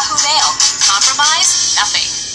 Yahoo Mail. Compromise? Nothing.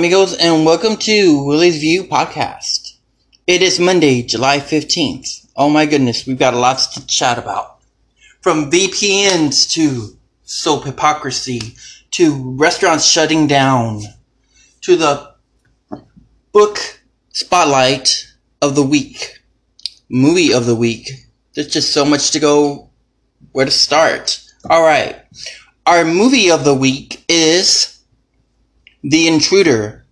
Amigos, and welcome to Willy's View podcast. It is Monday, July 15th. Oh my goodness, we've got lots to chat about. From VPNs to soap hypocrisy to restaurants shutting down to the book spotlight of the week, movie of the week. There's just so much to go where to start. All right. Our movie of the week is the Intruder.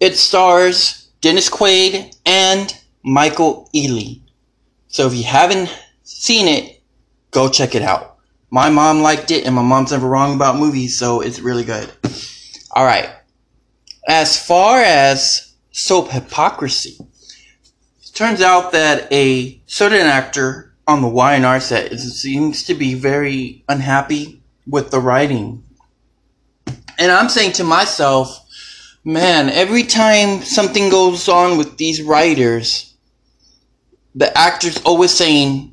It stars Dennis Quaid and Michael Ealy. So if you haven't seen it, go check it out. My mom liked it, and my mom's never wrong about movies, so it's really good. All right. As far as soap hypocrisy, it turns out that a certain actor on the Y&R set seems to be very unhappy with the writing and I'm saying to myself, man, every time something goes on with these writers, the actor's always saying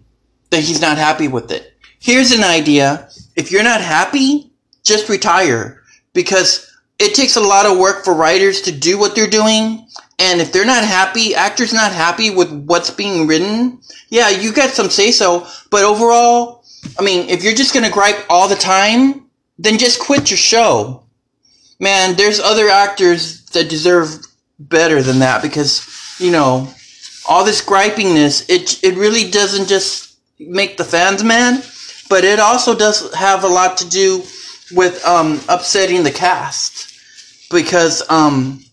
that he's not happy with it. Here's an idea. If you're not happy, just retire. Because it takes a lot of work for writers to do what they're doing. And if they're not happy, actors not happy with what's being written, yeah, you got some say so. But overall, I mean, if you're just gonna gripe all the time, then just quit your show man, there's other actors that deserve better than that because, you know, all this gripingness, it, it really doesn't just make the fans mad, but it also does have a lot to do with um, upsetting the cast. Because, um,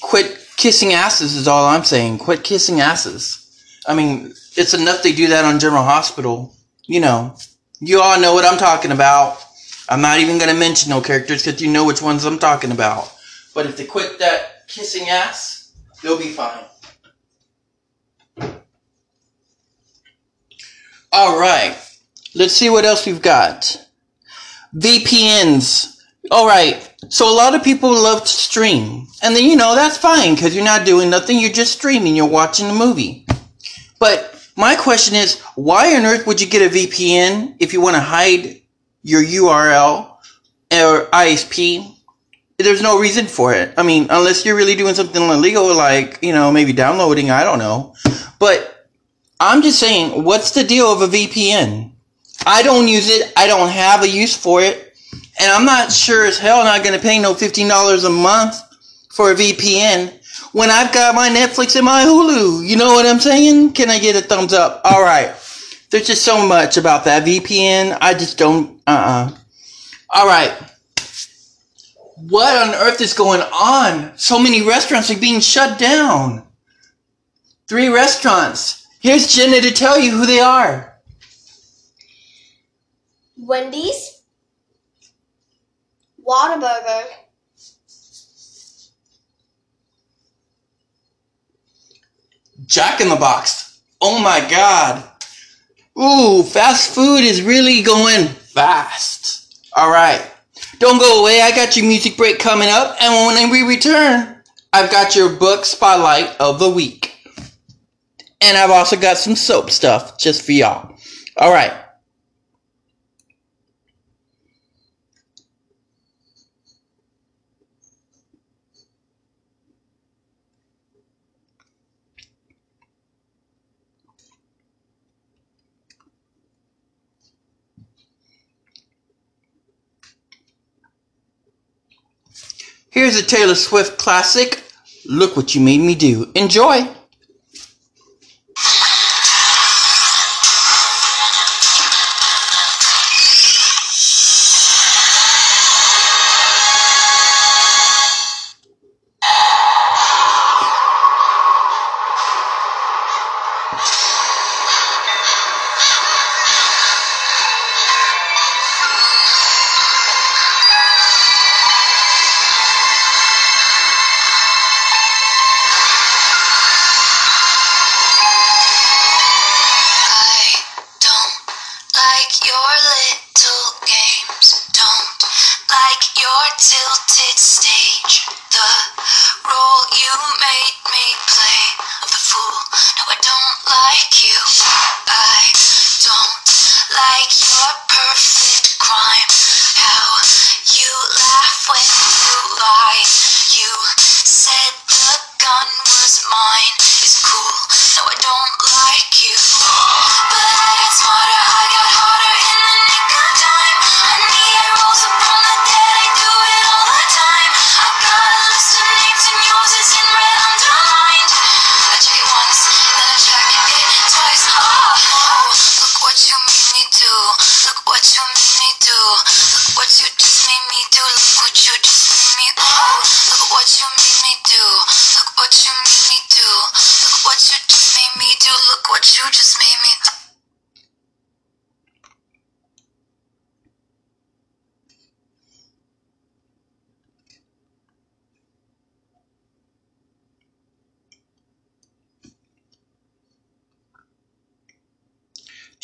quit kissing asses is all I'm saying. Quit kissing asses. I mean, it's enough they do that on General Hospital. You know, you all know what I'm talking about. I'm not even gonna mention no characters because you know which ones I'm talking about. But if they quit that kissing ass, they'll be fine. Alright, let's see what else we've got. VPNs. Alright, so a lot of people love to stream. And then, you know, that's fine because you're not doing nothing, you're just streaming, you're watching a movie. But my question is, why on earth would you get a VPN if you want to hide your URL or ISP? There's no reason for it. I mean, unless you're really doing something illegal, like, you know, maybe downloading, I don't know. But I'm just saying, what's the deal of a VPN? I don't use it, I don't have a use for it. And I'm not sure as hell not gonna pay no $15 a month for a VPN when I've got my Netflix and my Hulu. You know what I'm saying? Can I get a thumbs up? Alright. There's just so much about that VPN. I just don't, uh uh Alright. What on earth is going on? So many restaurants are being shut down. Three restaurants. Here's Jenna to tell you who they are. Wendy's, Whataburger, Jack in the Box. Oh my god. Ooh, fast food is really going fast. Alright. Don't go away. I got your music break coming up. And when we return, I've got your book spotlight of the week. And I've also got some soap stuff just for y'all. Alright. Here's a Taylor Swift classic. Look what you made me do. Enjoy. Said the gun was mine. Is cool. No, I don't like you. Just made me.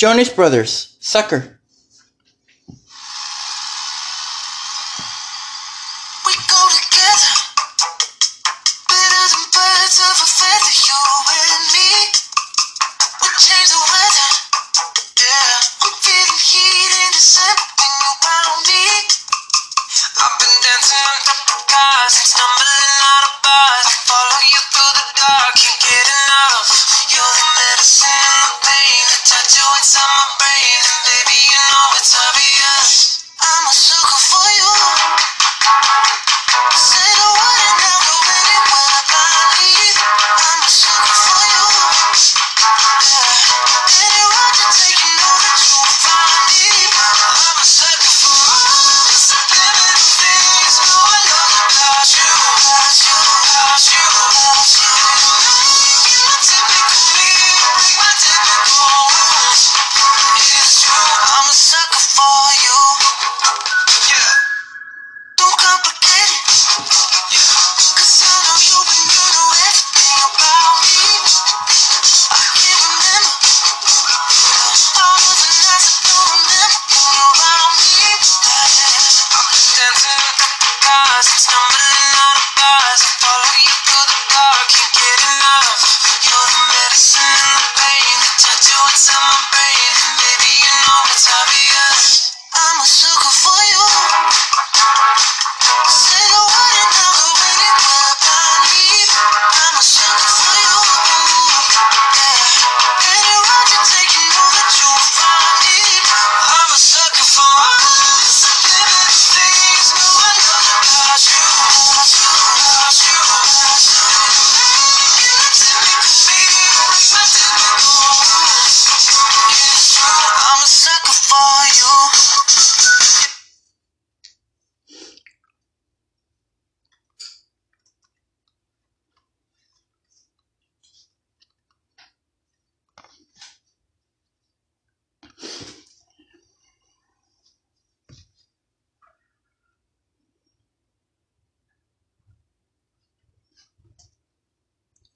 Jonas Brothers. Sucker.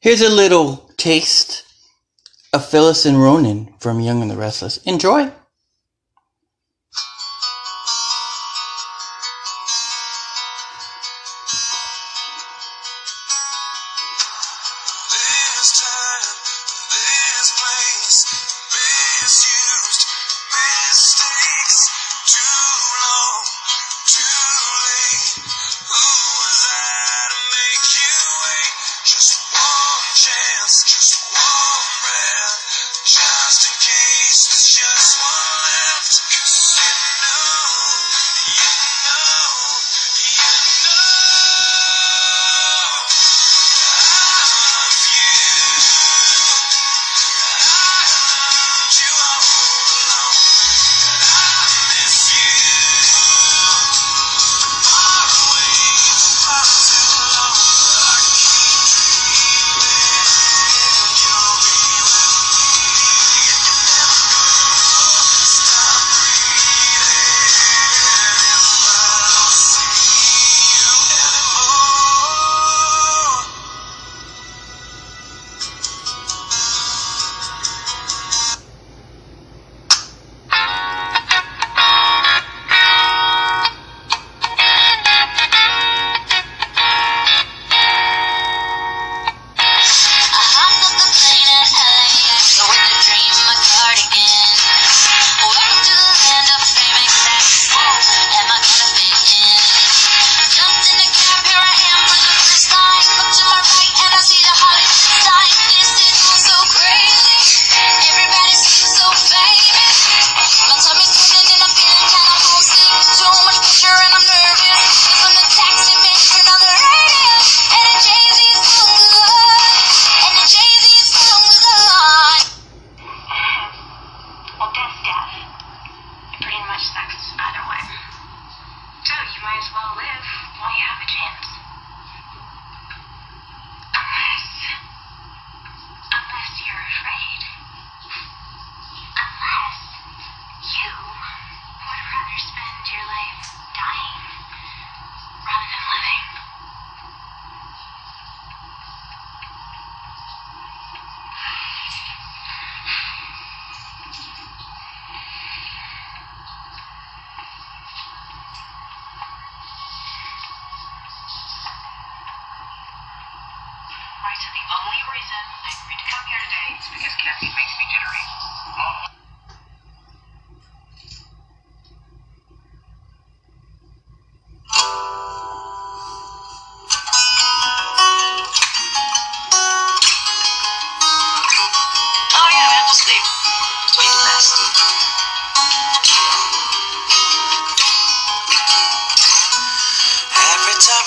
Here's a little taste of Phyllis and Ronan from Young and the Restless. Enjoy!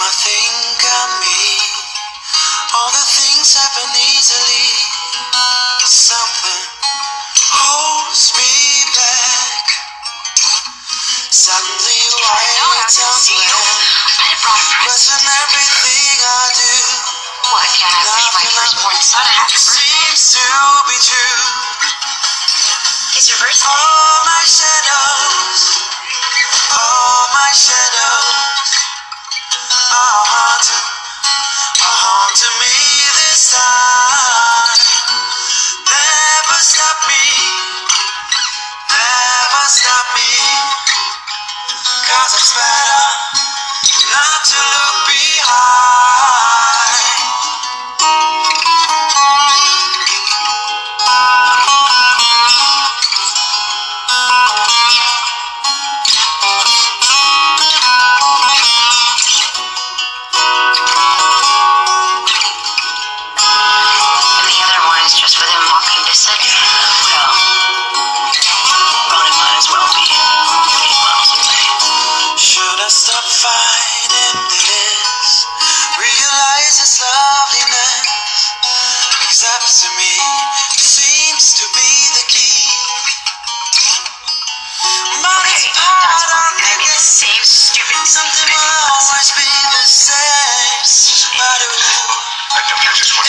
I think of me. All the things happen easily. Something holds me back. Suddenly, why am I tumbling? Question everything I do. Well, I can't have my firstborn son happy birthday. Seems to be true. His reverse. All my shadows. All my shadows. Just what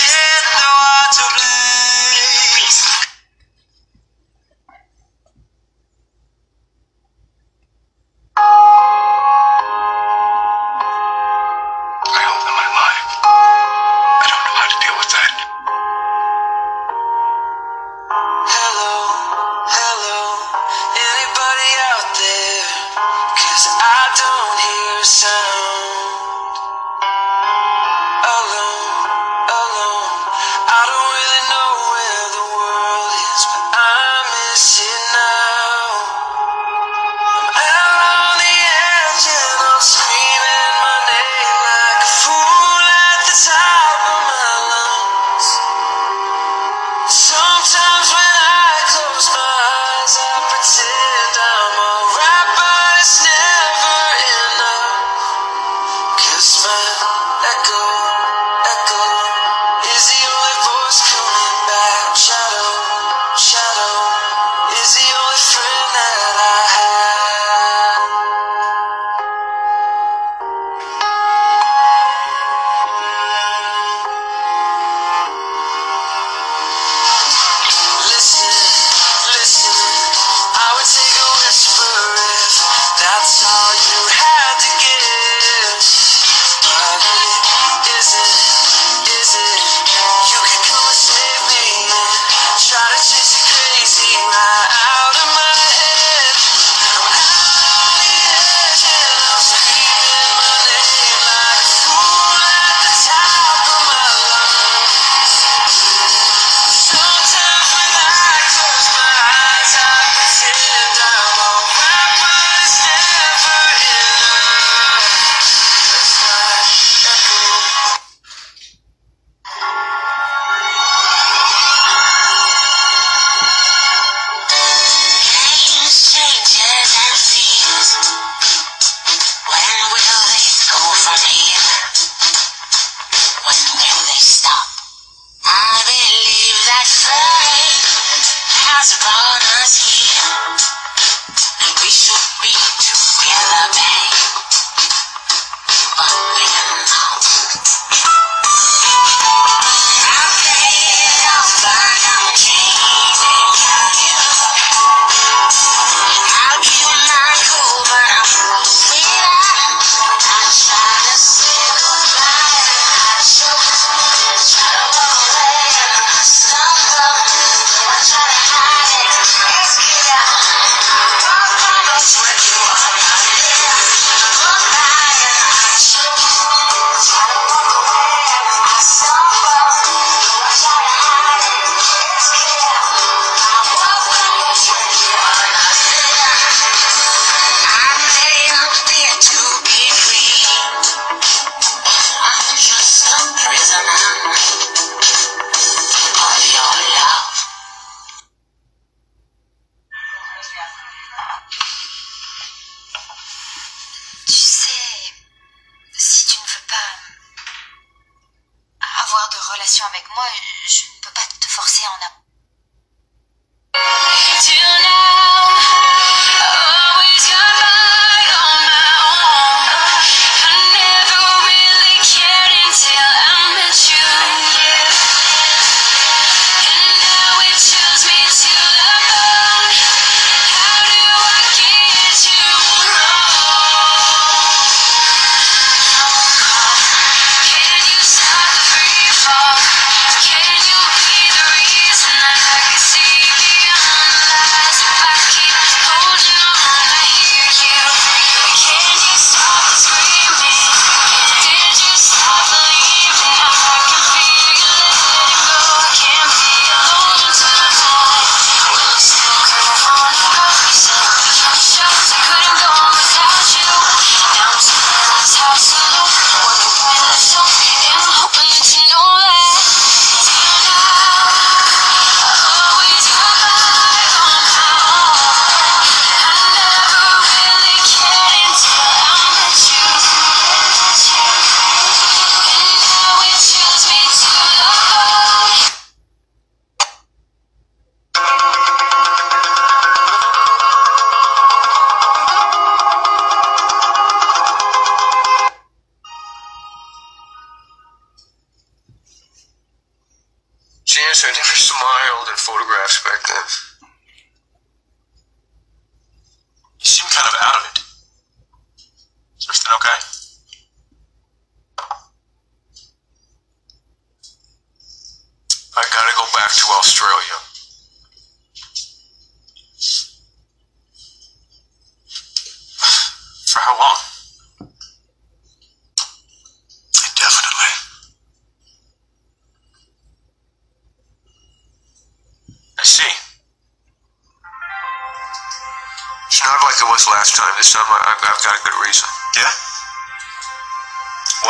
I've got a good reason. Yeah?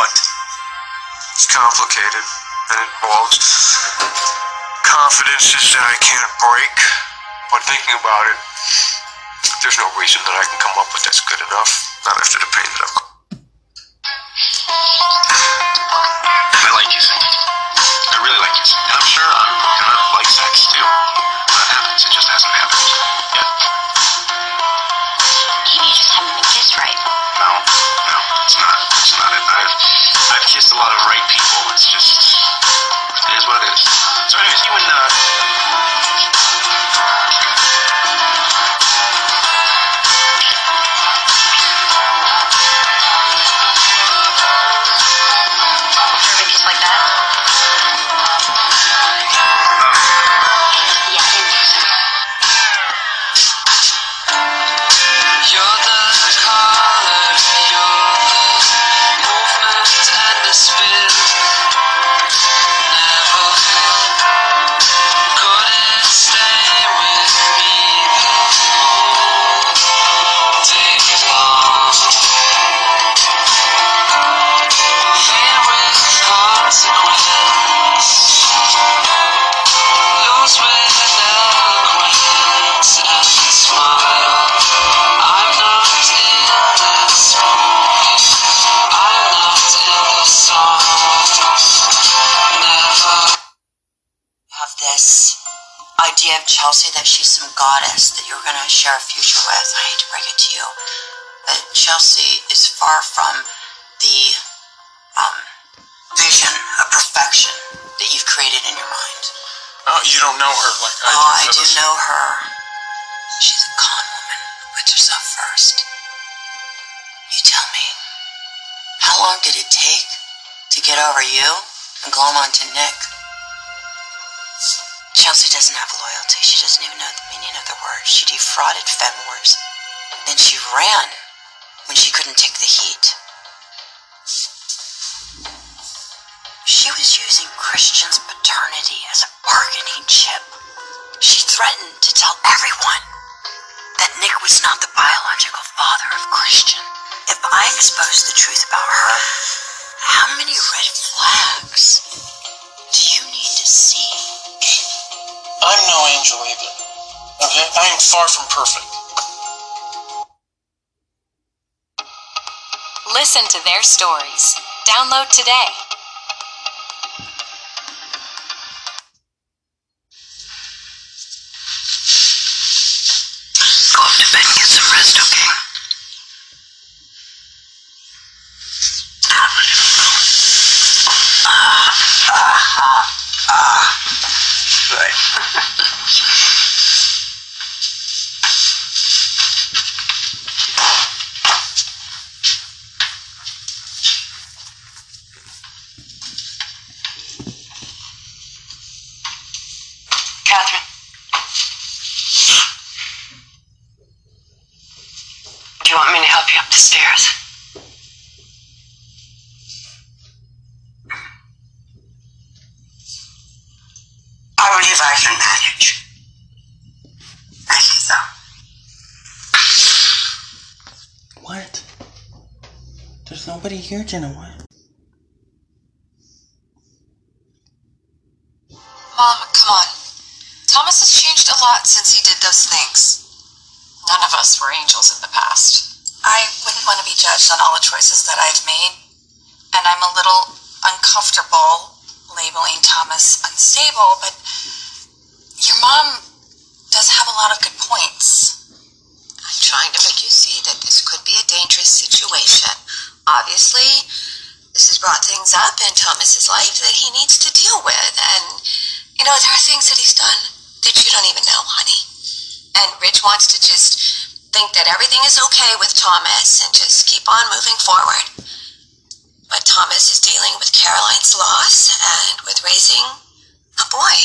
What? It's complicated and it involves confidences that I can't break. But thinking about it, there's no reason that I can come up with that's good enough. Not after the pain that I've. I like kissing. I really like kissing. And I'm sure I'm gonna like sex too. When it happens, it just hasn't happened kissed a lot of right people. It's just, it is what it is. So, anyways, you and, uh, that she's some goddess that you're going to share a future with. I hate to break it to you, but Chelsea is far from the um, vision of perfection that you've created in your mind. oh, you don't know her like I Oh, I do. do know her. She's a con woman who puts herself first. You tell me, how long did it take to get over you and glom onto Nick? Chelsea doesn't have loyalty. She doesn't even know the meaning of the word. She defrauded Fenmore's. Then she ran when she couldn't take the heat. She was using Christian's paternity as a bargaining chip. She threatened to tell everyone that Nick was not the biological father of Christian. If I expose the truth about her, how many red flags see? I'm no angel either. Okay? I am far from perfect. Listen to their stories. Download today. Catherine. here, Jenna. What? Mom, come on. Thomas has changed a lot since he did those things. None of us were angels in the past. I wouldn't want to be judged on all the choices that I've made, and I'm a little uncomfortable labeling Thomas unstable, but your mom does have a lot of good points. I'm trying to make you see that this could be a dangerous situation obviously this has brought things up in Thomas's life that he needs to deal with. And, you know, there are things that he's done that you don't even know, honey. And Ridge wants to just think that everything is okay with Thomas and just keep on moving forward. But Thomas is dealing with Caroline's loss and with raising a boy.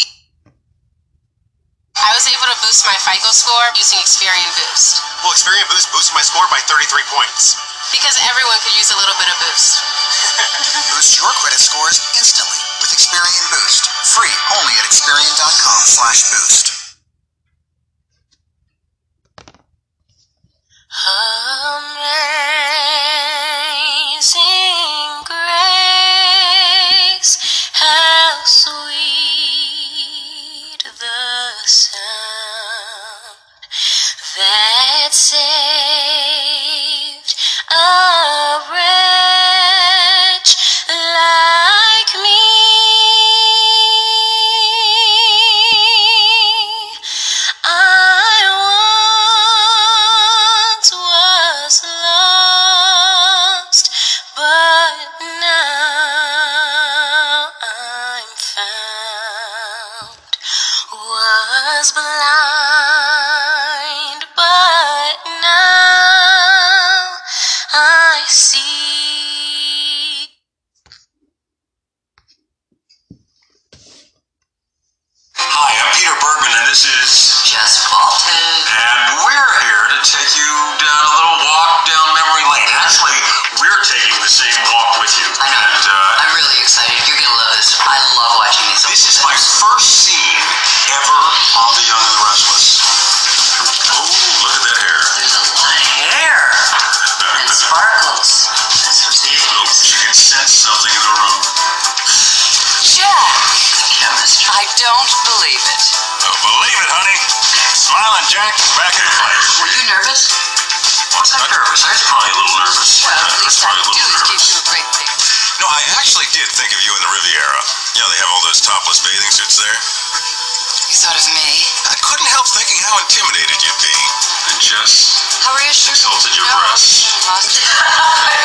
I was able to boost my FICO score using Experian Boost. Well, Experian Boost boosted my score by 33 points. Because everyone could use a little bit of boost. boost your credit scores instantly with Experian Boost. Free only at Experian.com slash boost. Amazing grace, how sweet the sound that saves. how intimidated you'd be. And just how reassuring. Insulted your no. breasts.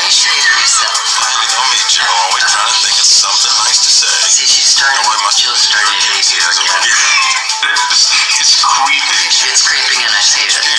Reassuring yourself. Finally, know me, Jill. Always trying to think of something nice to say. See, she's starting. Oh, I must Jill started to do again. it's creeping. It's creeping, and I see it.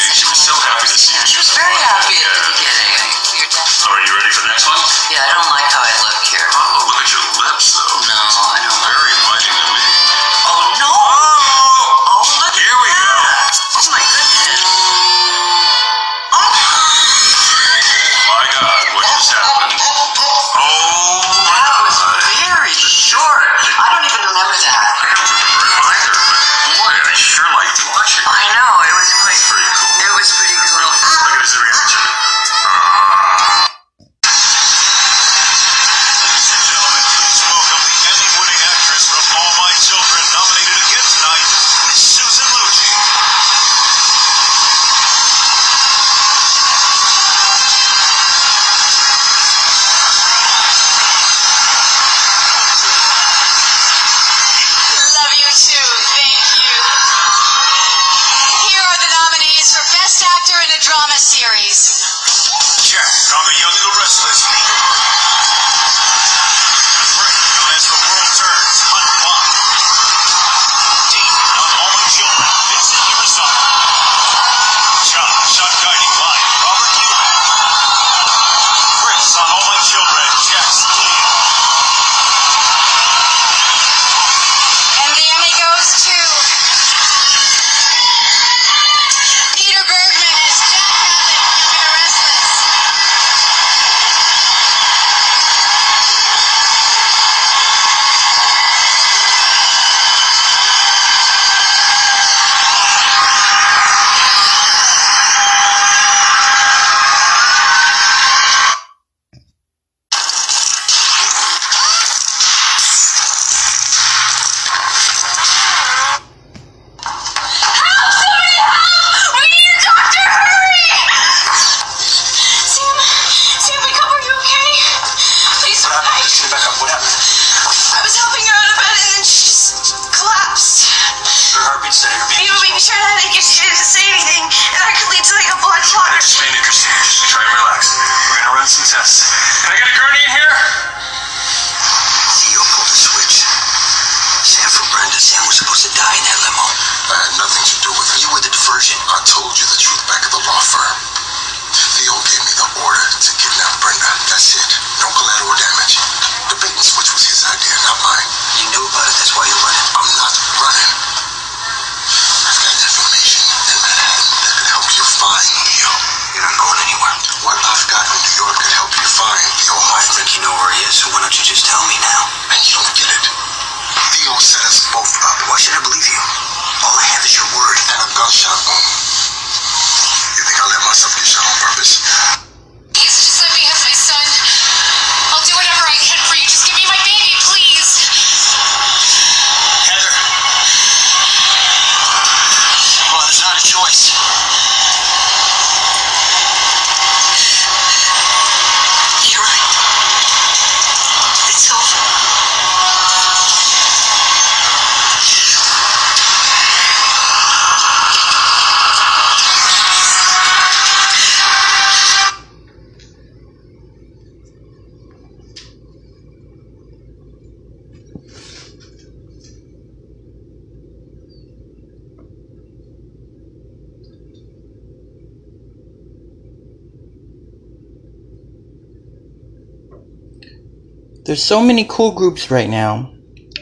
There's so many cool groups right now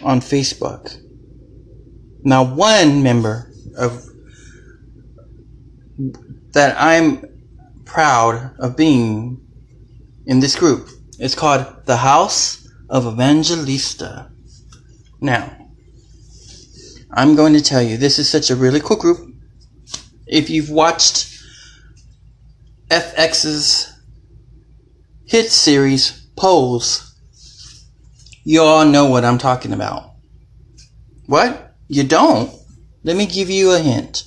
on Facebook. Now, one member of that I'm proud of being in this group is called the House of Evangelista. Now, I'm going to tell you, this is such a really cool group. If you've watched FX's hit series, Pose, you all know what I'm talking about. What? You don't? Let me give you a hint.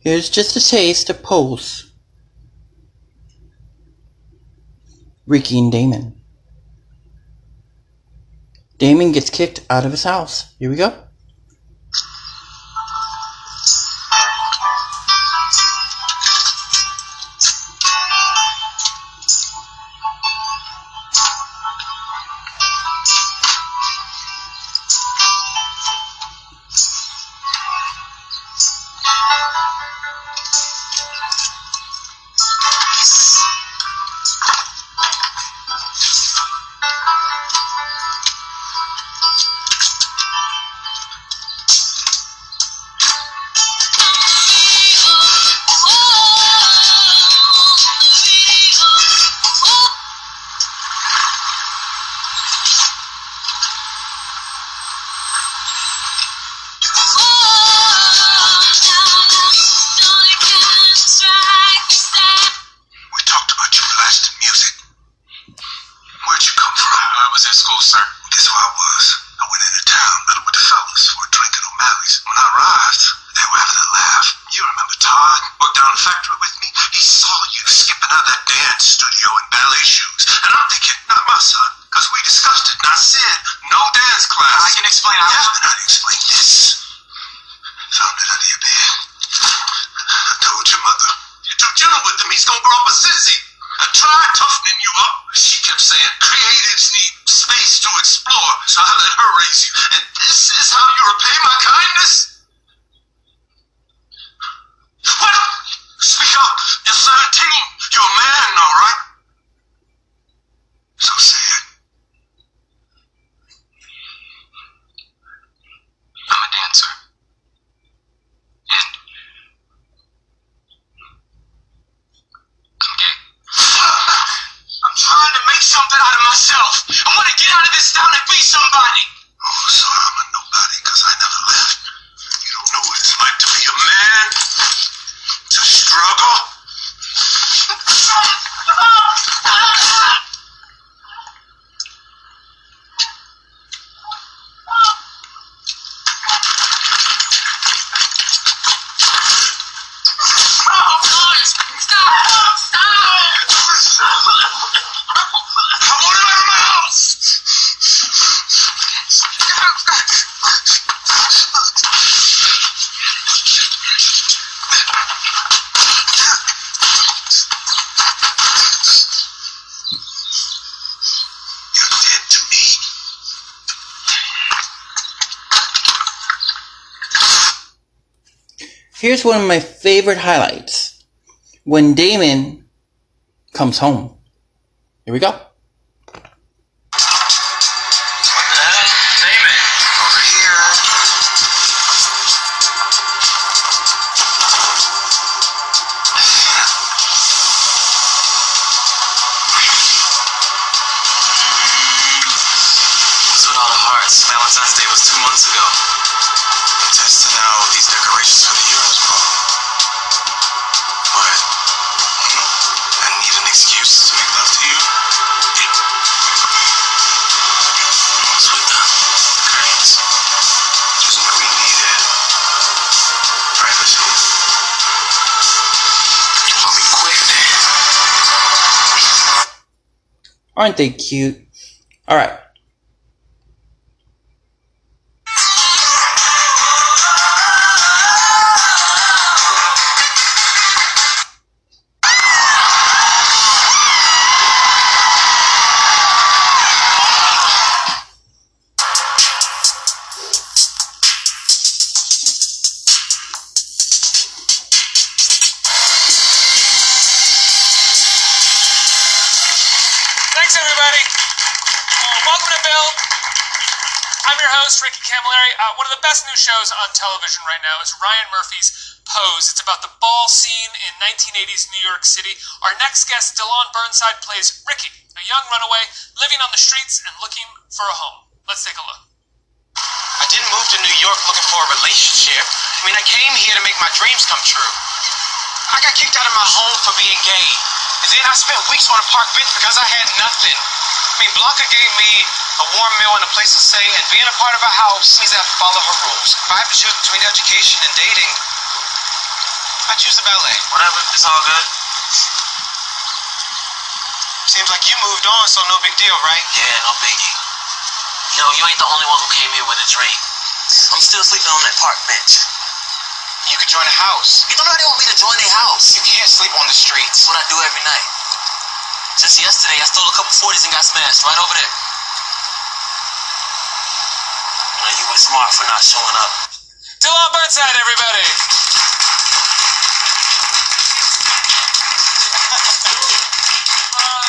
Here's just a taste of Pose. Ricky and Damon. Damon gets kicked out of his house. Here we go. one of my favorite highlights when Damon comes home. Here we go. Valentine's Day was two months ago. Test to know these decorations for the Aren't they cute? Alright. Shows on television right now is Ryan Murphy's Pose. It's about the ball scene in 1980s New York City. Our next guest, Dyllón Burnside, plays Ricky, a young runaway living on the streets and looking for a home. Let's take a look. I didn't move to New York looking for a relationship. I mean, I came here to make my dreams come true. I got kicked out of my home for being gay. And then I spent weeks on a park bench because I had nothing. I mean, Blanca gave me a warm meal and a place to stay, and being a part of a house means I have to follow her rules. If I have to choose between education and dating, I choose the ballet. Whatever, it's all good. Seems like you moved on, so no big deal, right? Yeah, no biggie. Yo, you ain't the only one who came here with a dream. I'm still sleeping on that park bench. You could join a house. You don't know they want me to join a house. You can't sleep on the streets. That's what I do every night. Just yesterday, I stole a couple 40s and got smashed right over there. Well, you were smart for not showing up. Dyllón Burnside, everybody. Uh,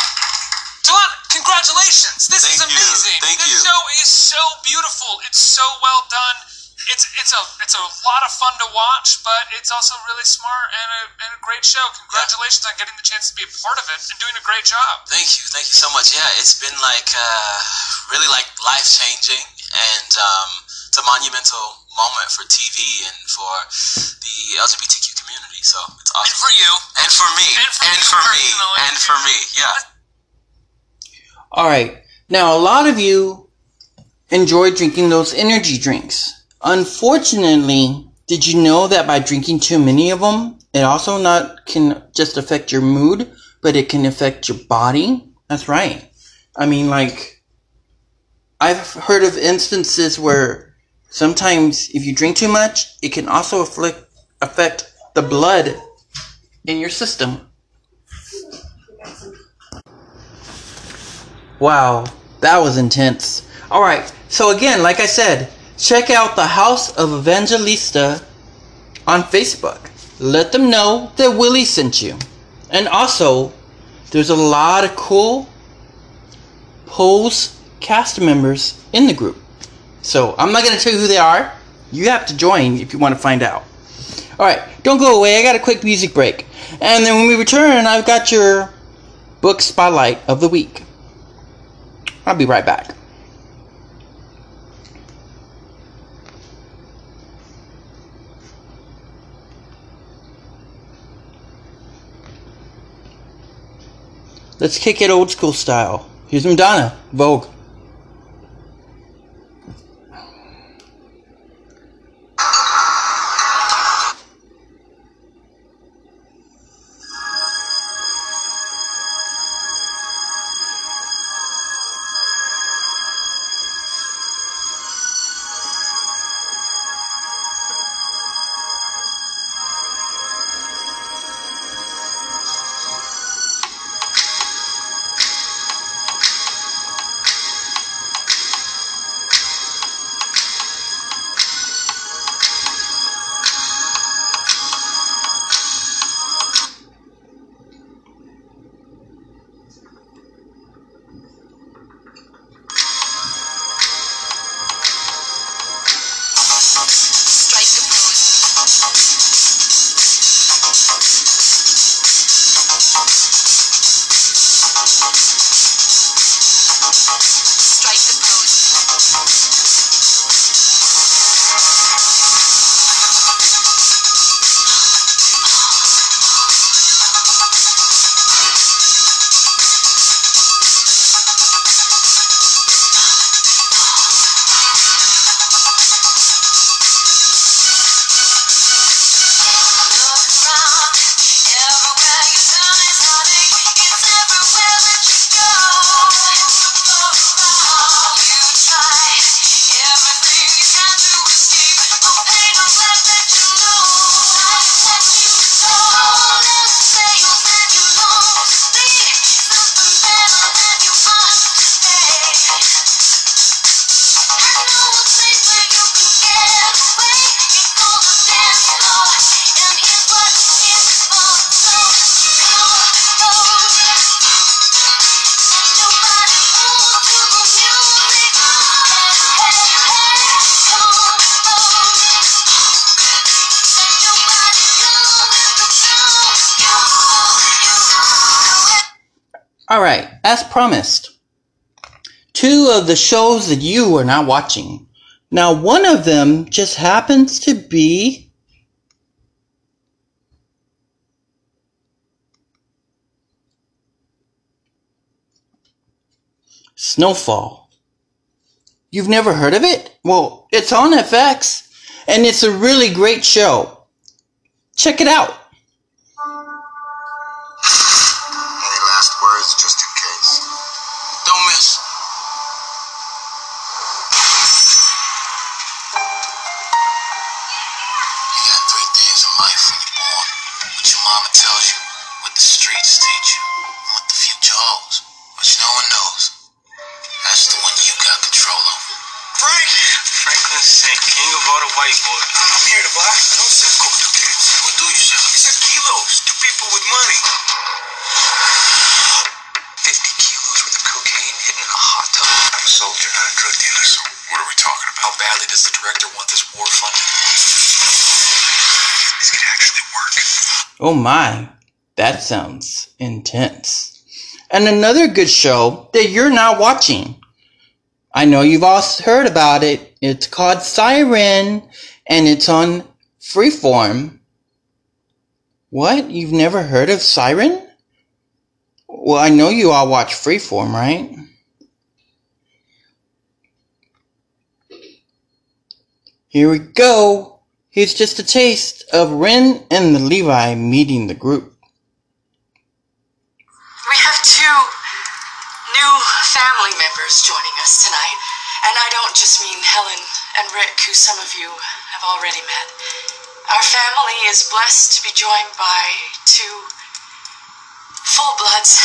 Dyllón, congratulations! This Thank is you. amazing. Thank this you. show is so beautiful. It's so well done. It's it's a it's a lot of fun to watch, but it's also really smart and a, and a great show. Congratulations on getting the chance to be a part of it and doing a great job. Thank you, thank you so much. Yeah, it's been like uh, really like life changing, and um, it's a monumental moment for TV and for the LGBTQ community. So it's awesome. And for you. and for me, And for and for me, and for me. Yeah. Alright. Now, a lot of you enjoy drinking those energy drinks. Unfortunately, did you know that by drinking too many of them, it also not can just affect your mood, but it can affect your body? That's right. I mean, like, I've heard of instances where sometimes if you drink too much, it can also afflict, affect the blood in your system. Wow, that was intense. Alright, so again, like I said, check out the House of Evangelista on Facebook. Let them know that Willy sent you. And also, there's a lot of cool Pose cast members in the group. So I'm not going to tell you who they are. You have to join if you want to find out. Alright, don't go away. I got a quick music break. And then when we return, I've got your book spotlight of the week. I'll be right back. Let's kick it old school style. Here's Madonna, Vogue. Alright, as promised, two of the shows that you are not watching. Now, one of them just happens to be. Snowfall. You've never heard of it? Well, it's on FX, and it's a really great show. Check it out. Oh my, that sounds intense. And another good show that you're not watching. I know you've all heard about it. It's called Siren and it's on Freeform. What? You've never heard of Siren? Well, I know you all watch Freeform, right? Here we go. Here's just a taste of Ryn and the Levi meeting the group. We have two new family members joining us tonight. And I don't just mean Helen and Rick, who some of you have already met. Our family is blessed to be joined by two full bloods.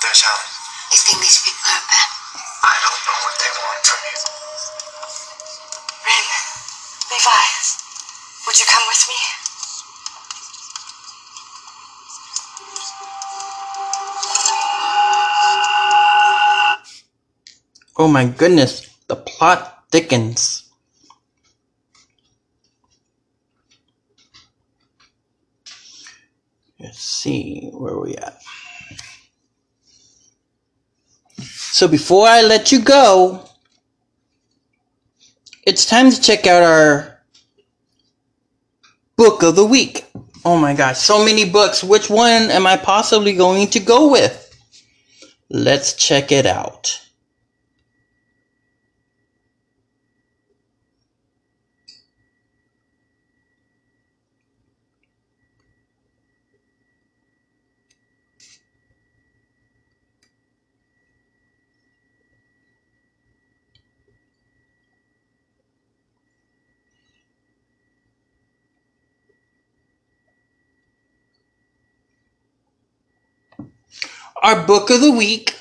There's Helen. You think these people are bad? I don't know what they want from you. Ryn, Levi, would you come with me? Oh my goodness, the plot thickens. Let's see, where are we at? So before I let you go, it's time to check out our book of the week. Oh my gosh, so many books. Which one am I possibly going to go with? Let's check it out. Our book of the week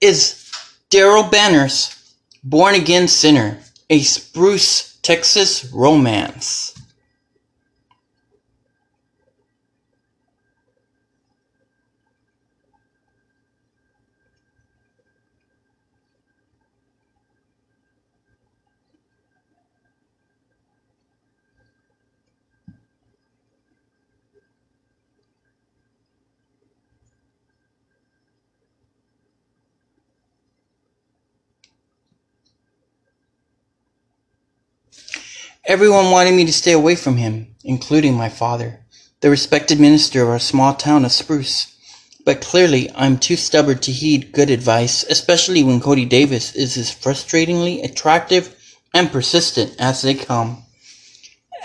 is Daryl Banner's Born Again Sinner, a Spruce, Texas romance. Everyone wanted me to stay away from him, including my father, the respected minister of our small town of Spruce. But clearly, I'm too stubborn to heed good advice, especially when Cody Davis is as frustratingly attractive and persistent as they come.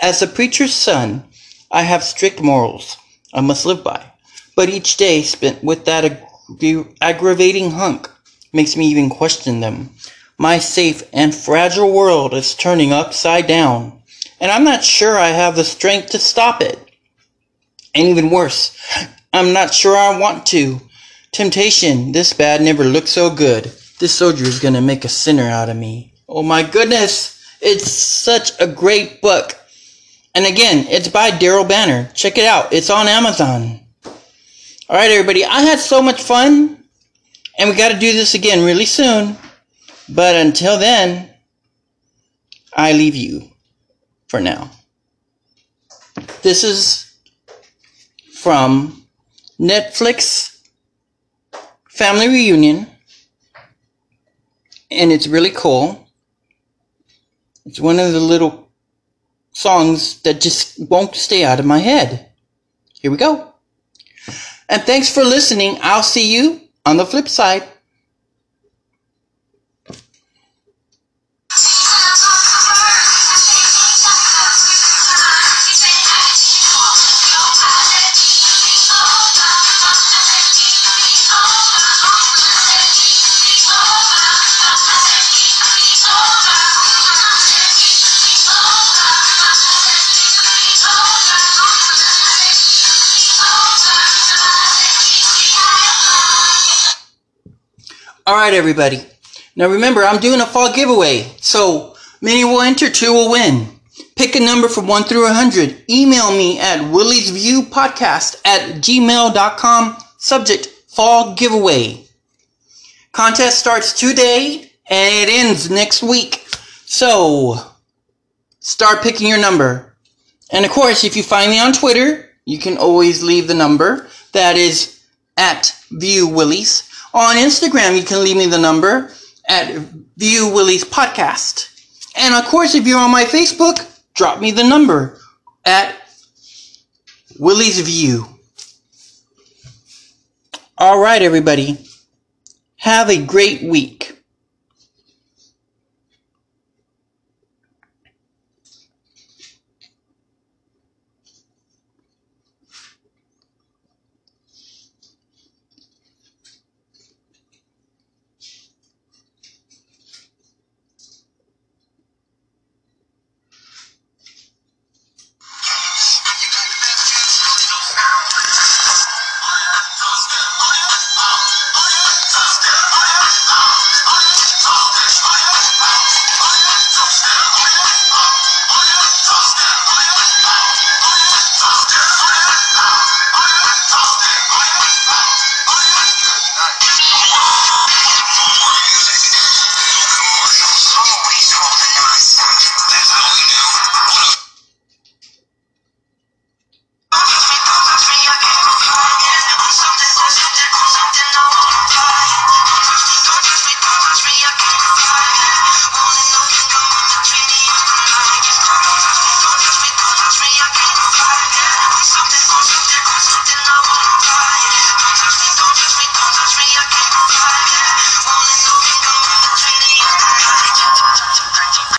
As a preacher's son, I have strict morals I must live by, but each day spent with that aggra- aggravating hunk makes me even question them. My safe and fragile world is turning upside down, and I'm not sure I have the strength to stop it. And even worse, I'm not sure I want to. Temptation, this bad never looked so good. This soldier is gonna make a sinner out of me. Oh my goodness! It's such a great book. And again, it's by Daryl Banner. Check it out. It's on Amazon. Alright, everybody. I had so much fun. And we gotta do this again really soon. But until then, I leave you for now. This is from Netflix Family Reunion, and it's really cool. It's one of the little songs that just won't stay out of my head. Here we go. And thanks for listening. I'll see you on the flip side. Right, everybody. Now remember, I'm doing a fall giveaway. So many will enter, two will win. Pick a number from 1 through 100. Email me at willysviewpodcast at gmail.com. Subject, fall giveaway. Contest starts today and it ends next week. So start picking your number. And of course, if you find me on Twitter, you can always leave the number. That is at View Willies. On Instagram, you can leave me the number at View Willies Podcast. And of course, if you're on my Facebook, drop me the number at Willy's View. All right, everybody. Have a great week.